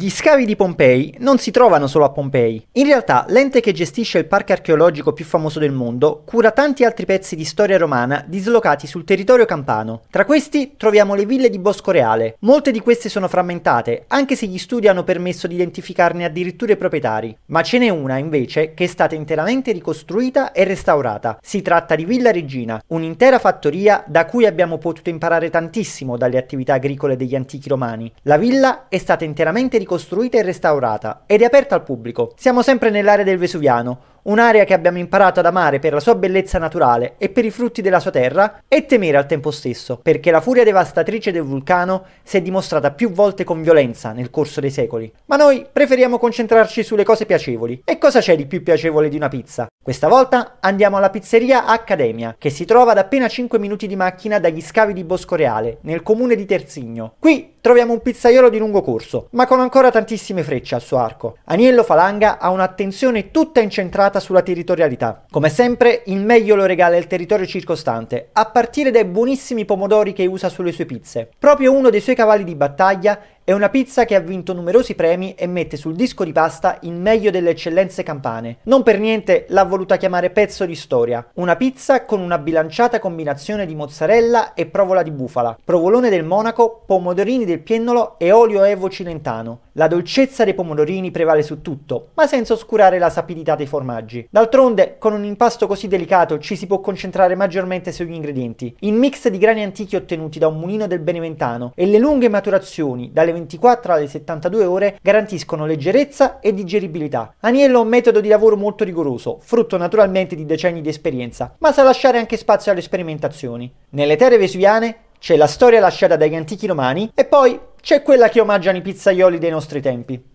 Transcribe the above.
Gli scavi di Pompei non si trovano solo a Pompei. In realtà, l'ente che gestisce il parco archeologico più famoso del mondo cura tanti altri pezzi di storia romana dislocati sul territorio campano. Tra questi troviamo le ville di Bosco Reale. Molte di queste sono frammentate, anche se gli studi hanno permesso di identificarne addirittura i proprietari. Ma ce n'è una, invece, che è stata interamente ricostruita e restaurata. Si tratta di Villa Regina, un'intera fattoria da cui abbiamo potuto imparare tantissimo dalle attività agricole degli antichi romani. La villa è stata interamente ricostruita e restaurata ed è aperta al pubblico. Siamo sempre nell'area del Vesuviano, un'area che abbiamo imparato ad amare per la sua bellezza naturale e per i frutti della sua terra, e temere al tempo stesso, perché la furia devastatrice del vulcano si è dimostrata più volte con violenza nel corso dei secoli. Ma noi preferiamo concentrarci sulle cose piacevoli. E cosa c'è di più piacevole di una pizza? Questa volta andiamo alla pizzeria Accademia, che si trova ad appena 5 minuti di macchina dagli scavi di Bosco Reale, nel comune di Terzigno. Qui troviamo un pizzaiolo di lungo corso, ma con ancora tantissime frecce al suo arco. Aniello Falanga ha un'attenzione tutta incentrata sulla territorialità. Come sempre, il meglio lo regala il territorio circostante, a partire dai buonissimi pomodori che usa sulle sue pizze. Proprio uno dei suoi cavalli di battaglia è una pizza che ha vinto numerosi premi e mette sul disco di pasta il meglio delle eccellenze campane. Non per niente l'ha voluta chiamare pezzo di storia. Una pizza con una bilanciata combinazione di mozzarella e provola di bufala, provolone del Monaco, pomodorini del Piennolo e olio evo cilentano. La dolcezza dei pomodorini prevale su tutto, ma senza oscurare la sapidità dei formaggi. D'altronde, con un impasto così delicato ci si può concentrare maggiormente sugli ingredienti. Il mix di grani antichi ottenuti da un mulino del Beneventano e le lunghe maturazioni, dalle 24 alle 72 ore, garantiscono leggerezza e digeribilità. Aniello ha un metodo di lavoro molto rigoroso, frutto naturalmente di decenni di esperienza, ma sa lasciare anche spazio alle sperimentazioni. Nelle terre vesuviane c'è la storia lasciata dagli antichi romani e poi c'è quella che omaggiano i pizzaioli dei nostri tempi.